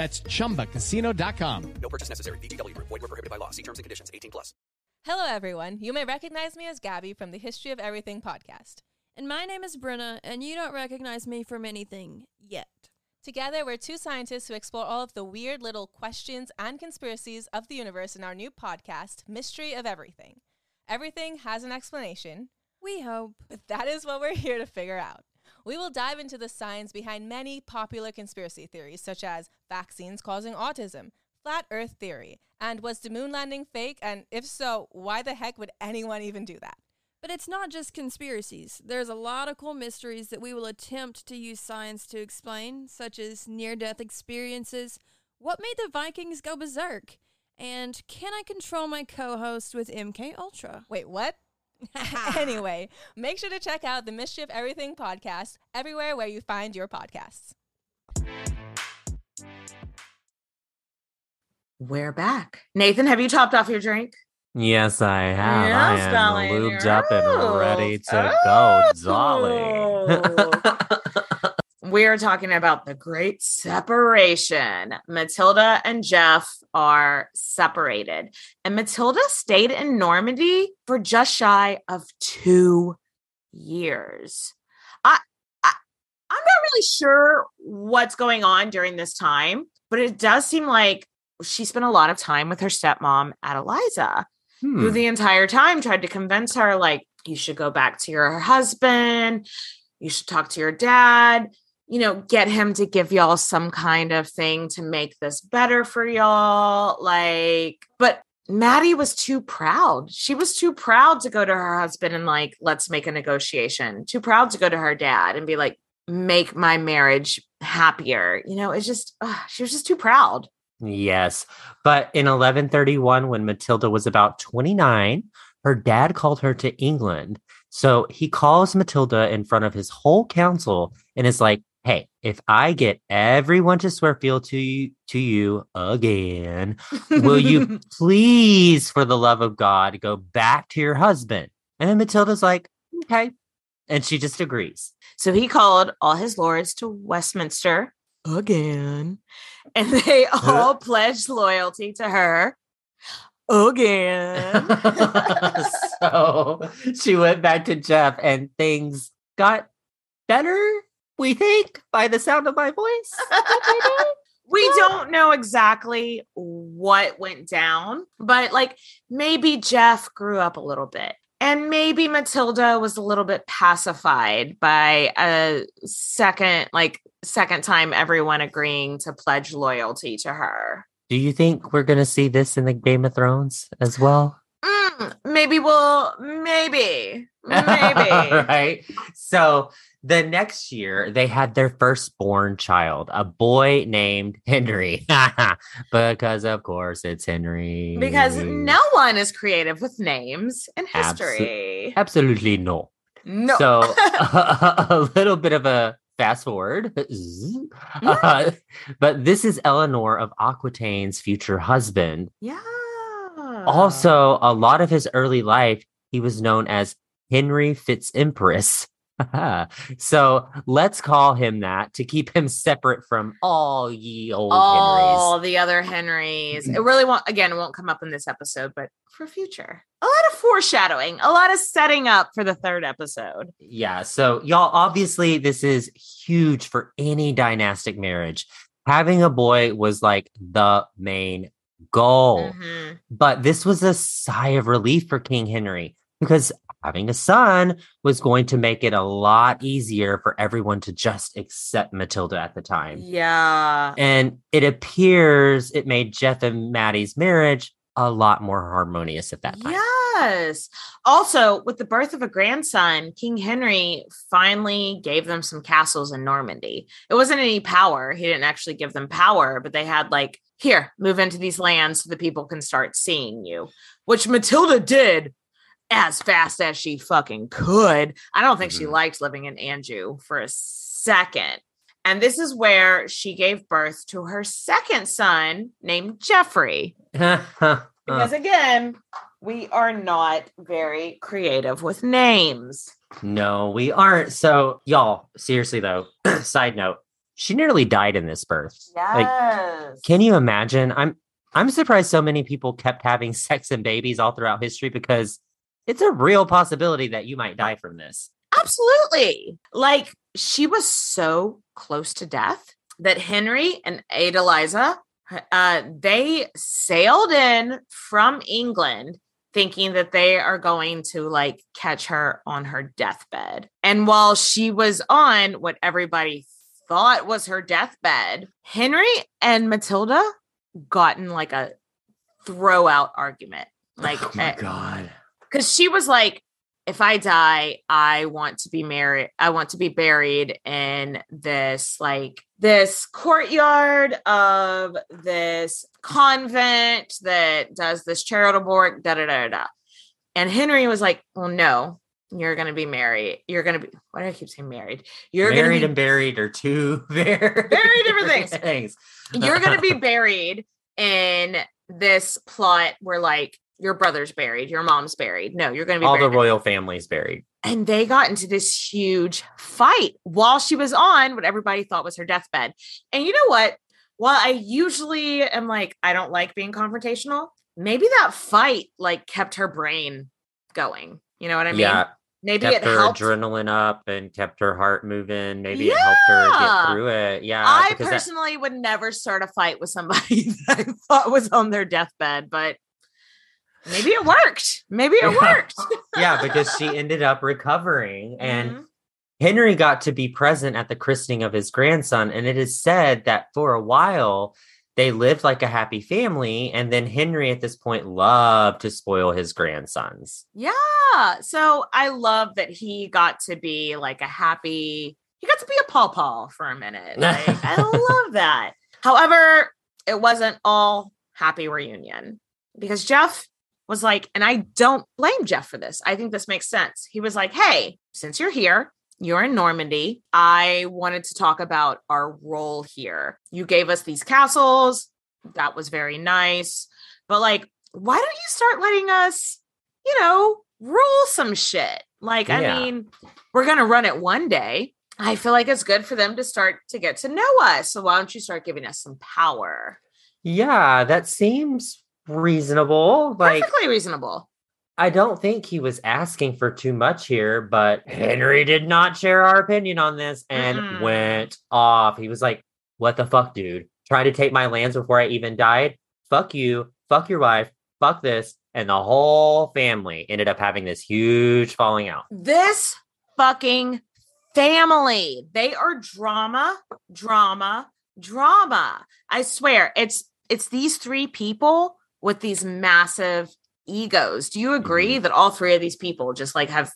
That's chumbacasino.com. No purchase necessary. VGW Group. Void were prohibited by law. See terms and conditions. 18 plus. Hello, everyone. You may recognize me as Gabby from the History of Everything podcast. And my name is Brenna, and you don't recognize me from anything yet. Together, we're two scientists who explore all of the weird little questions and conspiracies of the universe in our new podcast, Mystery of Everything. Everything has an explanation, We hope. but that is what we're here to figure out. We will dive into the science behind many popular conspiracy theories, such as vaccines causing autism, flat earth theory, and was the moon landing fake? And if so, why the heck would anyone even do that? But it's not just conspiracies. There's a lot of cool mysteries that we will attempt to use science to explain, such as near death experiences, what made the Vikings go berserk, and can I control my co host with MK Ultra? Wait, what? anyway, make sure to check out the Mystery of Everything podcast everywhere where you find your podcasts. We're back. Nathan, have you topped off your drink? Yes, I have. Yes, I am darling. lubed up and ready to Oh. go, Dolly. We're talking about the great separation. Matilda and Jeff are separated, and Matilda stayed in Normandy for just shy of two years. I, I I'm not really sure what's going on during this time, but it does seem like she spent a lot of time with her stepmom, Adeliza who Hmm. the entire time tried to convince her like you should go back to your husband you should talk to your dad you know get him to give y'all some kind of thing to make this better for y'all like but maddie was too proud she was too proud to go to her husband and like let's make a negotiation too proud to go to her dad and be like make my marriage happier you know it's just ugh, she was just too proud Yes. But in 1131, when Matilda was about 29, her dad called her to England. So he calls Matilda in front of his whole council and is like, Hey, if I get everyone to swear fealty to you, to you again, will you please, for the love of God, go back to your husband? And then Matilda's like, okay. And she just agrees. So he called all his lords to Westminster again, and they all pledged loyalty to her again. so she went back to Jeff, and things got better, we think, by the sound of my voice. we don't know exactly what went down, but like maybe Jeff grew up a little bit. And maybe Matilda was a little bit pacified by a second, like, second time everyone agreeing to pledge loyalty to her. Do you think we're going to see this in the Game of Thrones as well? Mm, maybe we'll, maybe, maybe. right. So the next year, they had their firstborn child, a boy named Henry. because, of course, it's Henry. Because no one is creative with names in history. Abso- absolutely no. No. So a little bit of a fast forward. Uh, but this is Eleanor of Aquitaine's future husband. yeah. Also, a lot of his early life, he was known as Henry Fitzempress. so let's call him that to keep him separate from all ye old all Henrys. the other Henrys. It really won't again, it won't come up in this episode, but for future. A lot of foreshadowing, a lot of setting up for the third episode. Yeah. So, y'all, obviously, this is huge for any dynastic marriage. Having a boy was like the main goal. Mhm. But this was a sigh of relief for King Henry because having a son was going to make it a lot easier for everyone to just accept Matilda at the time. Yeah. And it appears it made Jeff and Maddie's marriage a lot more harmonious at that time. Yes. Also, with the birth of a grandson, King Henry finally gave them some castles in Normandy. It wasn't any power. He didn't actually give them power, but they had like, here, move into these lands so the people can start seeing you, which Matilda did as fast as she fucking could. I don't think she Mhm. liked living in Anjou for a second. And this is where she gave birth to her second son named Geoffrey. Because again, we are not very creative with names. no, we aren't. So, y'all, seriously though, side note, she nearly died in this birth. Like, Yes. Can you imagine? I'm I'm surprised so many people kept having sex and babies all throughout history because it's a real possibility that you might die from this. Absolutely. Like she was so close to death that Henry and Adeliza, uh, they sailed in from England thinking that they are going to like catch her on her deathbed. And while she was on what everybody thought was her deathbed, Henry and Matilda gotten like a throw out argument. Like oh my eh, god. because she was like if i die i want to be married i want to be buried in this like this courtyard of this convent that does this charitable work da da da da and henry was like well no you're gonna be married you're gonna be why do i keep saying married you're Married gonna be and buried are two very Very different things. things. you're gonna be buried in this plot where like your brother's buried your mom's buried no you're gonna be all the royal family's buried. and they got into this huge fight while she was on what everybody thought was her deathbed. And you know what? While I usually am like, I don't like being confrontational, maybe that fight like kept her brain going. You know what I mean? yeah, maybe kept her helped. adrenaline up and kept her heart moving. Maybe it helped her get through it. Yeah, I because that- personally would never start a fight with somebody that I thought was on their deathbed, but maybe it worked. Maybe it Yeah. worked. yeah, because she ended up recovering and Mhm. Henry got to be present at the christening of his grandson, and it is said that for a while they lived like a happy family. And then Henry, at this point, loved to spoil his grandsons. Yeah. So I love that he got to be like a happy, he got to be a Paul for a minute. Like, I love that. However, it wasn't all happy reunion because Jeff was like, and I don't blame Jeff for this. I think this makes sense. He was like, hey, since you're here, you're in Normandy. I wanted to talk about our role here. You gave us these castles. That was very nice. But like, why don't you start letting us, you know, rule some shit? Like, I mean, we're going to run it one day. I feel like it's good for them to start to get to know us. So why don't you start giving us some power? Yeah, that seems reasonable. Like, Perfectly reasonable. I don't think he was asking for too much here, but Henry did not share our opinion on this and Mm-mm. went off. He was like, What the fuck, dude? Trying to take my lands before I even died? Fuck you. Fuck your wife. Fuck this. And the whole family ended up having this huge falling out. This fucking family. They are drama, drama, drama. I swear, it's it's these three people with these massive egos. Do you agree mm-hmm. that all three of these people just like have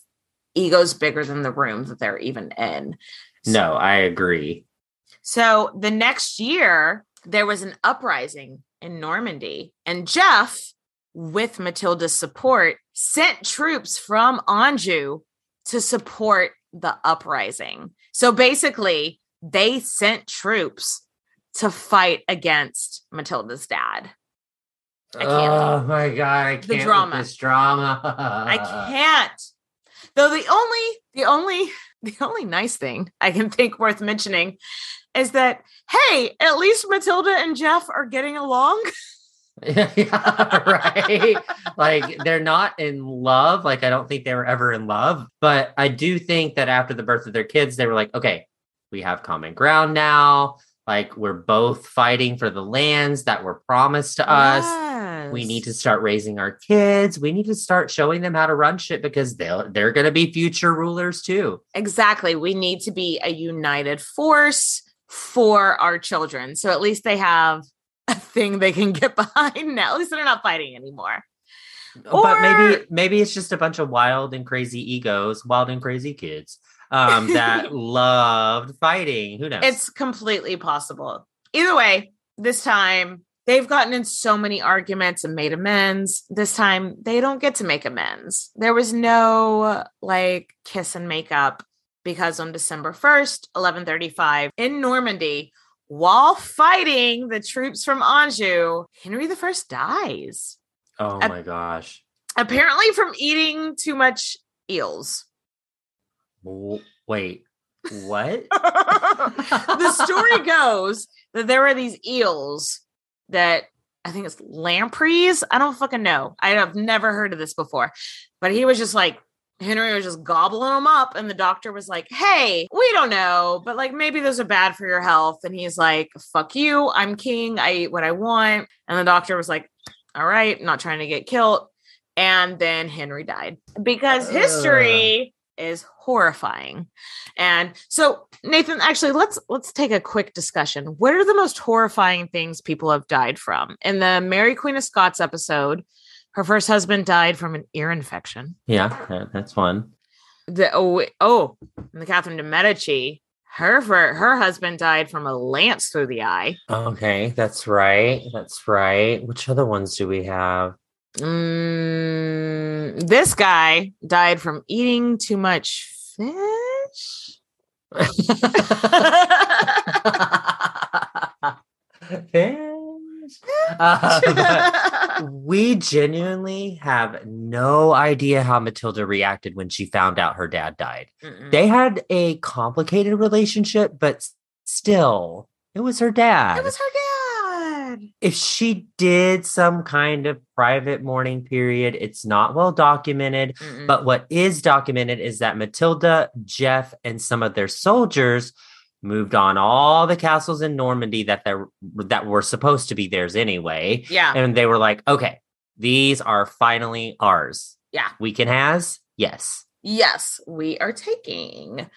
egos bigger than the room that they're even in? No, I agree. So the next year, there was an uprising in Normandy, and Jeff, with Matilda's support, sent troops from Anjou to support the uprising. So basically, they sent troops to fight against Matilda's dad. I can't. Oh my god, I can't The drama. this drama. I can't. Though the only the only the only nice thing I can think worth mentioning is that hey, at least Matilda and Jeff are getting along. yeah, right. like they're not in love. Like I don't think they were ever in love, but I do think that after the birth of their kids, they were like, okay, we have common ground now. Like we're both fighting for the lands that were promised to us. We need to start raising our kids. We need to start showing them how to run shit because they'll they're going to be future rulers too. Exactly. We need to be a united force for our children. So at least they have a thing they can get behind now. At least they're not fighting anymore. but maybe maybe it's just a bunch of wild and crazy egos, wild and crazy kids um that loved fighting. Who knows? It's completely possible. Either way, this time they've gotten in so many arguments and made amends. This time they don't get to make amends. There was no like kiss and make up because on December 1st, 1135, in Normandy, while fighting the troops from Anjou, Henry I dies. oh my gosh. Apparently from eating too much eels. Wait, what? the story goes that there are these eels that I think it's lampreys. I don't fucking know. I have never heard of this before. But he was just like, Henry was just gobbling them up. And the doctor was like, hey, we don't know, but like maybe those are bad for your health. And he's like, fuck you. I'm king. I eat what I want. And the doctor was like, all right, not trying to get killed. And then Henry died because history is horrifying. And so Nathan, actually let's let's take a quick discussion. What are the most horrifying things people have died from? In the Mary Queen of Scots episode, her first husband died from an ear infection. yeah, that's fun. The oh, oh in the Catherine de Medici, her fir- her husband died from a lance through the eye. Okay, that's right. That's right. Which other ones do we have? Mm, this guy died from eating too much fish. Fish. Uh, we genuinely have no idea how Matilda reacted when she found out her dad died. Mm-mm. They had a complicated relationship, but still, it was her dad. it was her dad. If she did some kind of private mourning period, it's not well documented. Mm-mm. But what is documented is that Matilda, Jeff, and some of their soldiers moved on all the castles in Normandy that they that were supposed to be theirs anyway. yeah, And they were like, okay, these are finally ours. yeah. We can has? Yes. Yes, we are taking.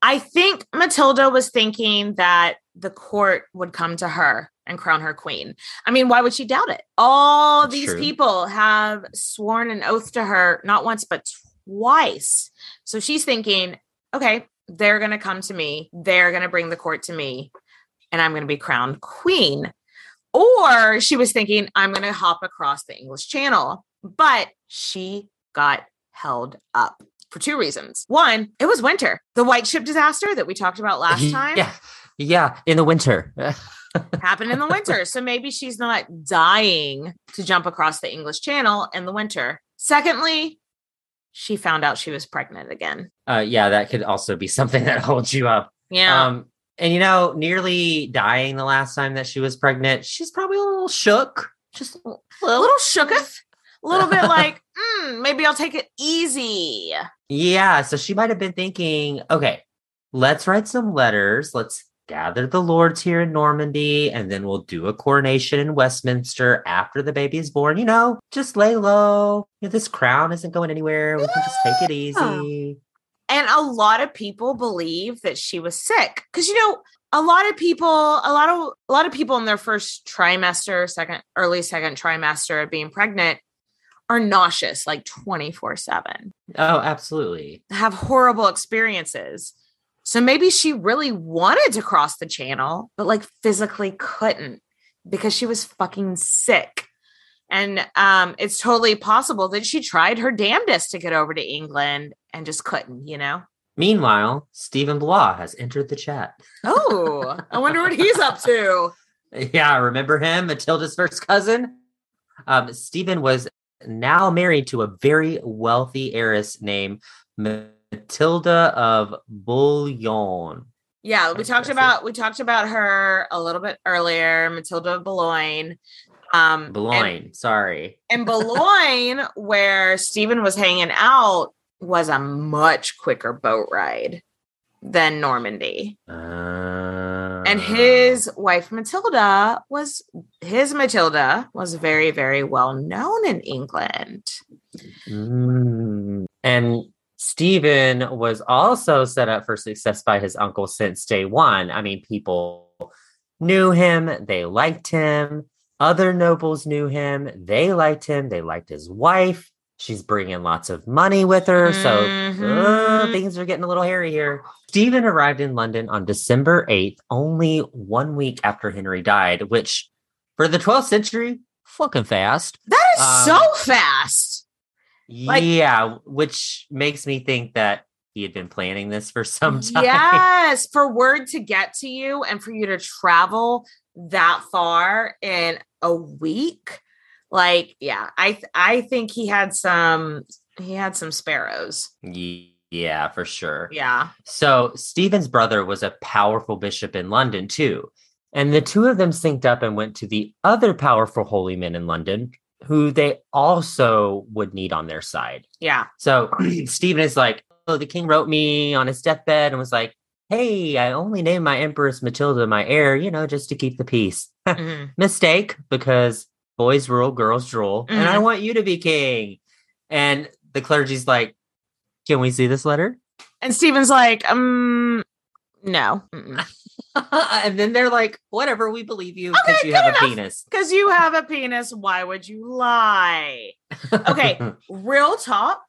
I think Matilda was thinking that the court would come to her and crown her queen. I mean, why would she doubt it? All That's these true. people have sworn an oath to her, not once, but twice. So she's thinking, okay, they're going to come to me. They're going to bring the court to me, and I'm going to be crowned queen. Or she was thinking, I'm going to hop across the English Channel. But she got held up. for two reasons. One, it was winter. The white ship disaster that we talked about last time Yeah. Yeah. In the winter. happened in the winter. So maybe she's not dying to jump across the English Channel in the winter. Secondly, she found out she was pregnant again. uh, yeah, that could also be something that holds you up. Yeah. Um, and you know, nearly dying the last time that she was pregnant, she's probably a little shook. Just a a little. little shooketh, a little bit like, mm, maybe I'll take it easy. Yeah. So she might have been thinking, okay, let's write some letters. Let's gather the lords here in Normandy, and then we'll do a coronation in Westminster after the baby is born. You know, just lay low. You know, this crown isn't going anywhere. We can just take it easy. And a lot of people believe that she was sick because you know a lot of people, a lot of a lot of people in their first trimester, second early second trimester of being pregnant are nauseous like 24/7. Oh, absolutely. Have horrible experiences. So maybe she really wanted to cross the channel but like physically couldn't because she was fucking sick. And um it's totally possible that she tried her damnedest to get over to England and just couldn't, you know. Meanwhile, Stephen Blois has entered the chat. Oh, I wonder what he's up to. Yeah, remember him, Matilda's first cousin? Um, Stephen was now married to a very wealthy heiress named Matilda of Bouillon. Yeah, we talked about we talked about her a little bit earlier, Matilda of Boulogne. Um Boulogne, sorry. And, and Boulogne, where Stephen was hanging out, was a much quicker boat ride than Normandy. Uh, And his wife Matilda was his Matilda was very, very well known in England. Mm. And Stephen was also set up for success by his uncle since day one. I mean, people knew him, they liked him. Other nobles knew him, they liked him, they liked his wife. She's bringing lots of money with her. So uh, Mhm. things are getting a little hairy here. Stephen arrived in London on December 8th, only one week after Henry died, which for the 12th century, fucking fast. That is Um, so fast. Like- yeah, which makes me think that he had been planning this for some time. Yes, for word to get to you and for you to travel that far in a week. Like, yeah, I th- I think he had some he had some sparrows. Yeah, for sure. Yeah. So Stephen's brother was a powerful bishop in London too. And the two of them synced up and went to the other powerful holy men in London who they also would need on their side. Yeah. So Stephen is like, Oh, the king wrote me on his deathbed and was like, Hey, I only named my Empress Matilda my heir, you know, just to keep the peace. Mhm. Mistake, because boys rule, girls drool, and I Mhm. want you to be king. And the clergy's like, Can we see this letter? And Stephen's like, um no. and then they're like, Whatever, we believe you Okay, because you good have a penis. Because you have a penis, why would you lie? Okay. Real talk,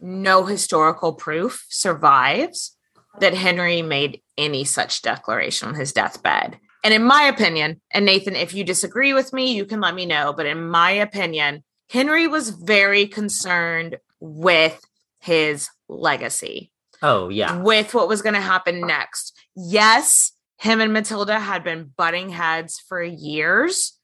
no historical proof survives that Henry made any such declaration on his deathbed. And in my opinion, and Nathan, if you disagree with me, you can let me know. But in my opinion, Henry was very concerned with his legacy, oh, yeah. with what was going to happen next. Yes, him and Matilda had been butting heads for years,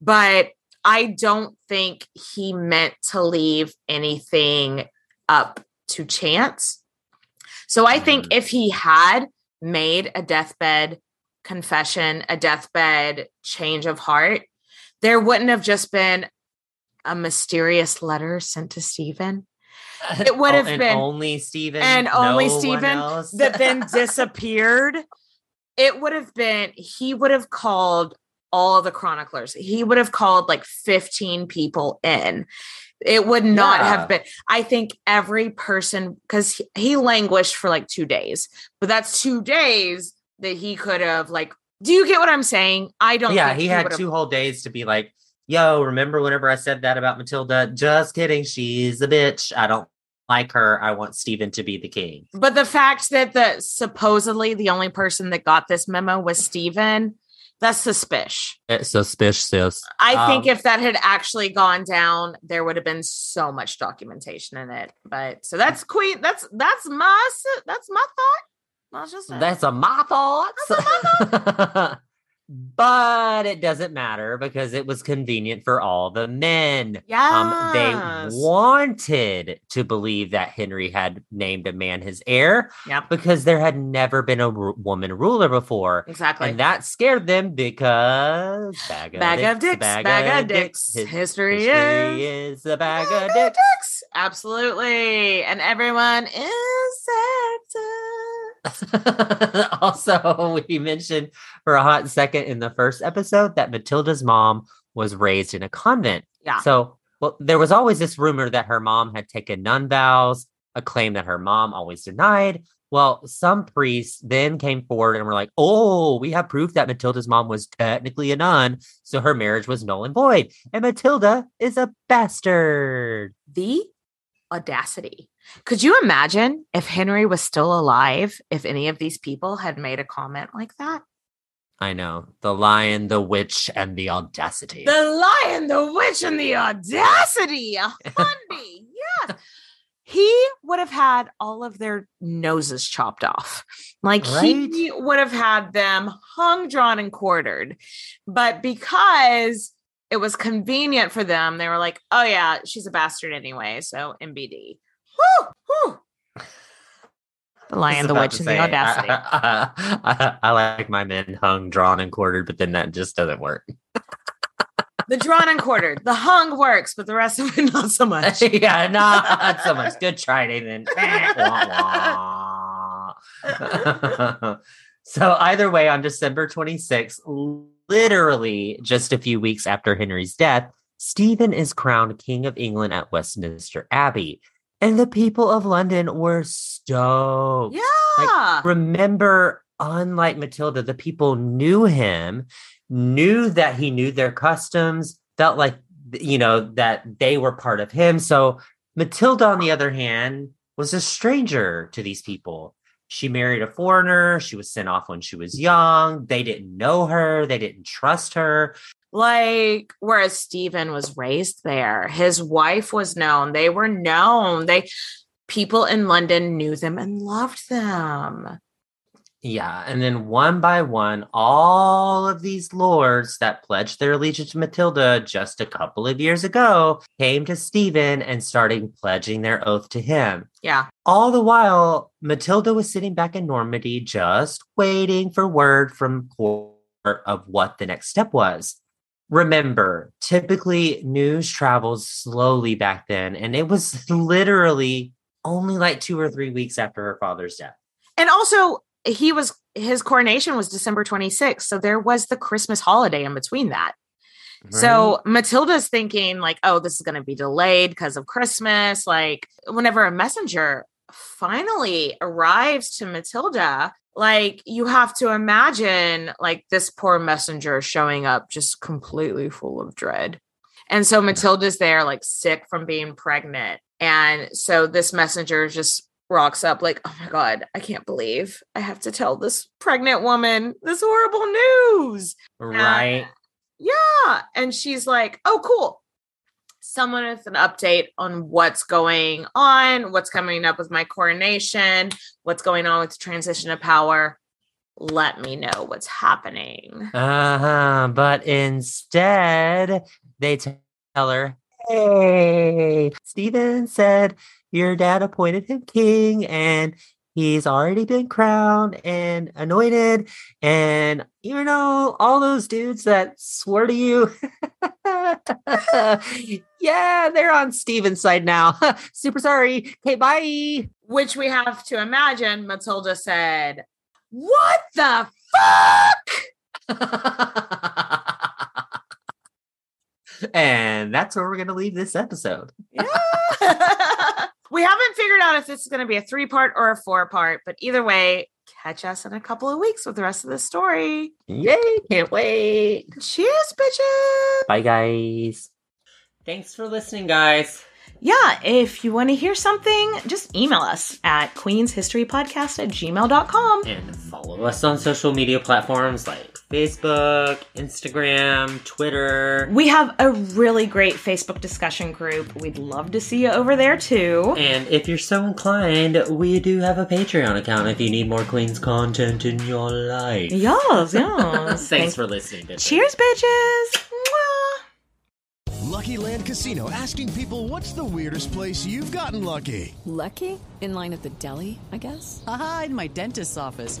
but I don't think he meant to leave anything up to chance. So I think Mm. if he had made a deathbed confession, a deathbed change of heart, there wouldn't have just been a mysterious letter sent to Stephen It would Oh, have been- only Stephen and only no one Stephen that then disappeared. It would have been, he would have called all the chroniclers. He would have called like 15 people in. It would not Yeah. have been. I think every person, because he, he languished for like two days, but that's two days that he could have like. Do you get what I'm saying? I don't. yeah, think he had two whole days to be like, yo, remember whenever I said that about Matilda? Just kidding. She's a bitch. I don't like her. I want Stephen to be the king. But the fact that the supposedly the only person that got this memo was Stephen, That's suspicious. It's suspicious. I think Um, if that had actually gone down, there would have been so much documentation in it. But so that's queen. That's that's my that's my thought. That's just it. That's a my thoughts. but it doesn't matter because it was convenient for all the men. Um, they wanted to believe that Henry had named a man his heir Yep. because there had never been a woman ruler before. exactly. And that scared them because bag of bag of dicks, dicks, bag, of dicks. His- History, history is is a bag bag of of dicks. dicks. Absolutely, and everyone is sexist. also, we mentioned for a hot second in the first episode that Matilda's mom was raised in a convent. Yeah. So, well, there was always this rumor that her mom had taken nun vows, a claim that her mom always denied. Well, some priests then came forward and were like, oh, we have proof that Matilda's mom was technically a nun, so her marriage was null and void. And Matilda is a bastard. the audacity. Could you imagine if Henry was still alive? If any of these people had made a comment like that? I know. The lion, the witch, and the audacity. The lion, the witch, and the audacity. A Hundy. yes. He would have had all of their noses chopped off. Like he would have had them hung, drawn, and quartered. But because it was convenient for them, they were like, oh, yeah, she's a bastard anyway. So MBD. The lion, the witch, and the audacity. I, I- I like my men hung, drawn, and quartered, but then that just doesn't work. the drawn and quartered. The hung works, but the rest of it not so much. yeah, not so much. Good try, Nathan. So either way, on December 26th, literally just a few weeks after Henry's death, Stephen is crowned King of England at Westminster Abbey. And the people of London were stoked. Yeah. Remember, unlike Matilda, the people knew him, knew that he knew their customs, felt like, you know, that they were part of him. So Matilda, on the other hand, was a stranger to these people. She married a foreigner. She was sent off when she was young. They didn't know her. They didn't trust her. Like whereas Stephen was raised there, his wife was known. They were known. They people in London knew them and loved them. Yeah. And then one by one, all of these lords that pledged their allegiance to Matilda just a couple of years ago came to Stephen and started pledging their oath to him. Yeah. All the while, Matilda was sitting back in Normandy, just waiting for word from court of what the next step was. Remember, typically news travels slowly back then, and it was literally only like two or three weeks after her father's death. And also he was his coronation was December 26th. So there was the Christmas holiday in between that. So Matilda's thinking like, oh, this is going to be delayed because of Christmas. Like whenever a messenger finally arrives to Matilda, like you have to imagine like this poor messenger showing up just completely full of dread. And so Matilda's there like sick from being pregnant. And so this messenger just rocks up like, oh my God, I can't believe I have to tell this pregnant woman this horrible news. right? Yeah. And she's like, oh, cool. Someone with an update on what's going on, what's coming up with my coronation, what's going on with the transition of power. Let me know what's happening. Uh-huh. But instead, they tell her, Hey, Stephen said your dad appointed him king and he's already been crowned and anointed. And you know, all those dudes that swore to you. yeah, they're on Stephen's side now. Super sorry. Okay, bye. Which we have to imagine Matilda said, What the fuck? and that's where we're going to leave this episode. We haven't figured out if this is going to be a three part or a four part, but either way, catch us in a couple of weeks with the rest of the story. Yay, can't wait. Cheers, bitches. Bye, guys. Thanks for listening, guys. Yeah, if you want to hear something, just email us at queenshistorypodcast at gmail.com. And follow us on social media platforms like Facebook, Instagram, Twitter. We have a really great Facebook discussion group. We'd love to see you over there too. And if you're so inclined, we do have a Patreon account if you need more Queens content in your life. Yes, yes. Thanks for listening. bitches. Cheers, bitches. Mwah. Lucky Land Casino asking people what's the weirdest place you've gotten lucky? Lucky? In line at the deli, I guess? Aha, in my dentist's office.